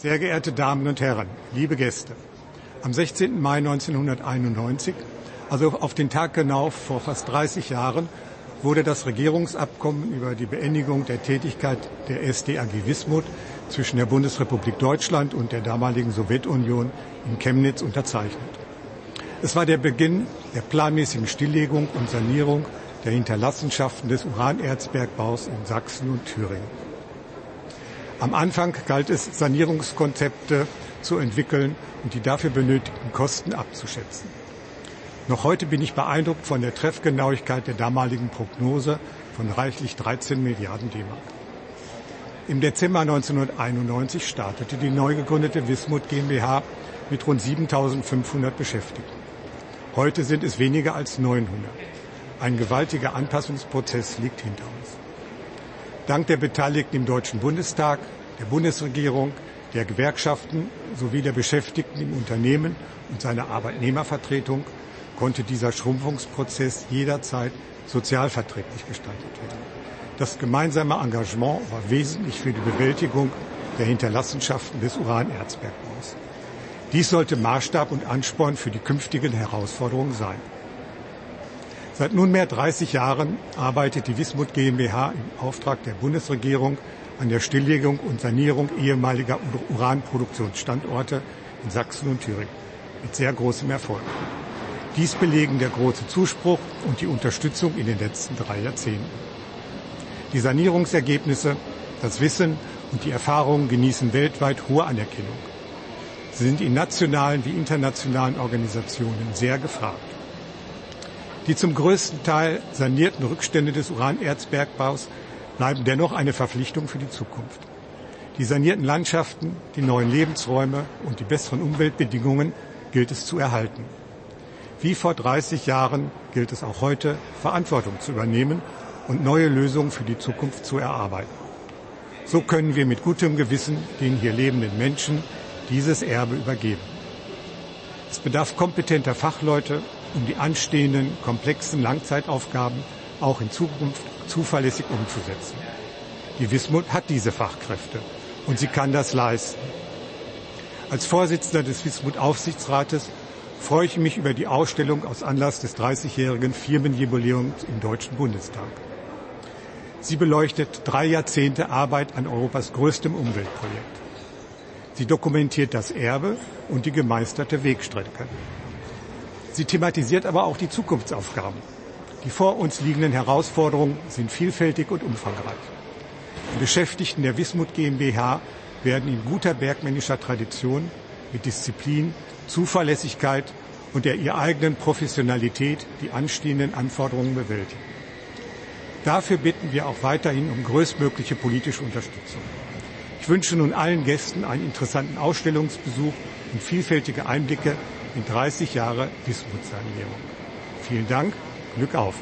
Sehr geehrte Damen und Herren, liebe Gäste, am 16. Mai 1991, also auf den Tag genau vor fast 30 Jahren, wurde das Regierungsabkommen über die Beendigung der Tätigkeit der SDAG Wismut zwischen der Bundesrepublik Deutschland und der damaligen Sowjetunion in Chemnitz unterzeichnet. Es war der Beginn der planmäßigen Stilllegung und Sanierung der Hinterlassenschaften des Uranerzbergbaus in Sachsen und Thüringen. Am Anfang galt es, Sanierungskonzepte zu entwickeln und die dafür benötigten Kosten abzuschätzen. Noch heute bin ich beeindruckt von der Treffgenauigkeit der damaligen Prognose von reichlich 13 Milliarden D-Mark. Im Dezember 1991 startete die neu gegründete Wismut GmbH mit rund 7500 Beschäftigten. Heute sind es weniger als 900. Ein gewaltiger Anpassungsprozess liegt hinter uns. Dank der Beteiligten im Deutschen Bundestag, der Bundesregierung, der Gewerkschaften sowie der Beschäftigten im Unternehmen und seiner Arbeitnehmervertretung konnte dieser Schrumpfungsprozess jederzeit sozialverträglich gestaltet werden. Das gemeinsame Engagement war wesentlich für die Bewältigung der Hinterlassenschaften des Uranerzbergbaus. Dies sollte Maßstab und Ansporn für die künftigen Herausforderungen sein. Seit nunmehr 30 Jahren arbeitet die Wismut GmbH im Auftrag der Bundesregierung an der Stilllegung und Sanierung ehemaliger Uranproduktionsstandorte in Sachsen und Thüringen mit sehr großem Erfolg. Dies belegen der große Zuspruch und die Unterstützung in den letzten drei Jahrzehnten. Die Sanierungsergebnisse, das Wissen und die Erfahrungen genießen weltweit hohe Anerkennung. Sie sind in nationalen wie internationalen Organisationen sehr gefragt. Die zum größten Teil sanierten Rückstände des Uranerzbergbaus bleiben dennoch eine Verpflichtung für die Zukunft. Die sanierten Landschaften, die neuen Lebensräume und die besseren Umweltbedingungen gilt es zu erhalten. Wie vor 30 Jahren gilt es auch heute, Verantwortung zu übernehmen und neue Lösungen für die Zukunft zu erarbeiten. So können wir mit gutem Gewissen den hier lebenden Menschen dieses Erbe übergeben. Es bedarf kompetenter Fachleute um die anstehenden komplexen Langzeitaufgaben auch in Zukunft zuverlässig umzusetzen. Die Wismut hat diese Fachkräfte und sie kann das leisten. Als Vorsitzender des Wismut Aufsichtsrates freue ich mich über die Ausstellung aus Anlass des 30-jährigen Firmenjubiläums im Deutschen Bundestag. Sie beleuchtet drei Jahrzehnte Arbeit an Europas größtem Umweltprojekt. Sie dokumentiert das Erbe und die gemeisterte Wegstrecke. Sie thematisiert aber auch die Zukunftsaufgaben. Die vor uns liegenden Herausforderungen sind vielfältig und umfangreich. Die Beschäftigten der Wismut GmbH werden in guter bergmännischer Tradition mit Disziplin, Zuverlässigkeit und der ihr eigenen Professionalität die anstehenden Anforderungen bewältigen. Dafür bitten wir auch weiterhin um größtmögliche politische Unterstützung. Ich wünsche nun allen Gästen einen interessanten Ausstellungsbesuch und vielfältige Einblicke in 30 Jahre Wismut-Sanierung. Vielen Dank, Glück auf!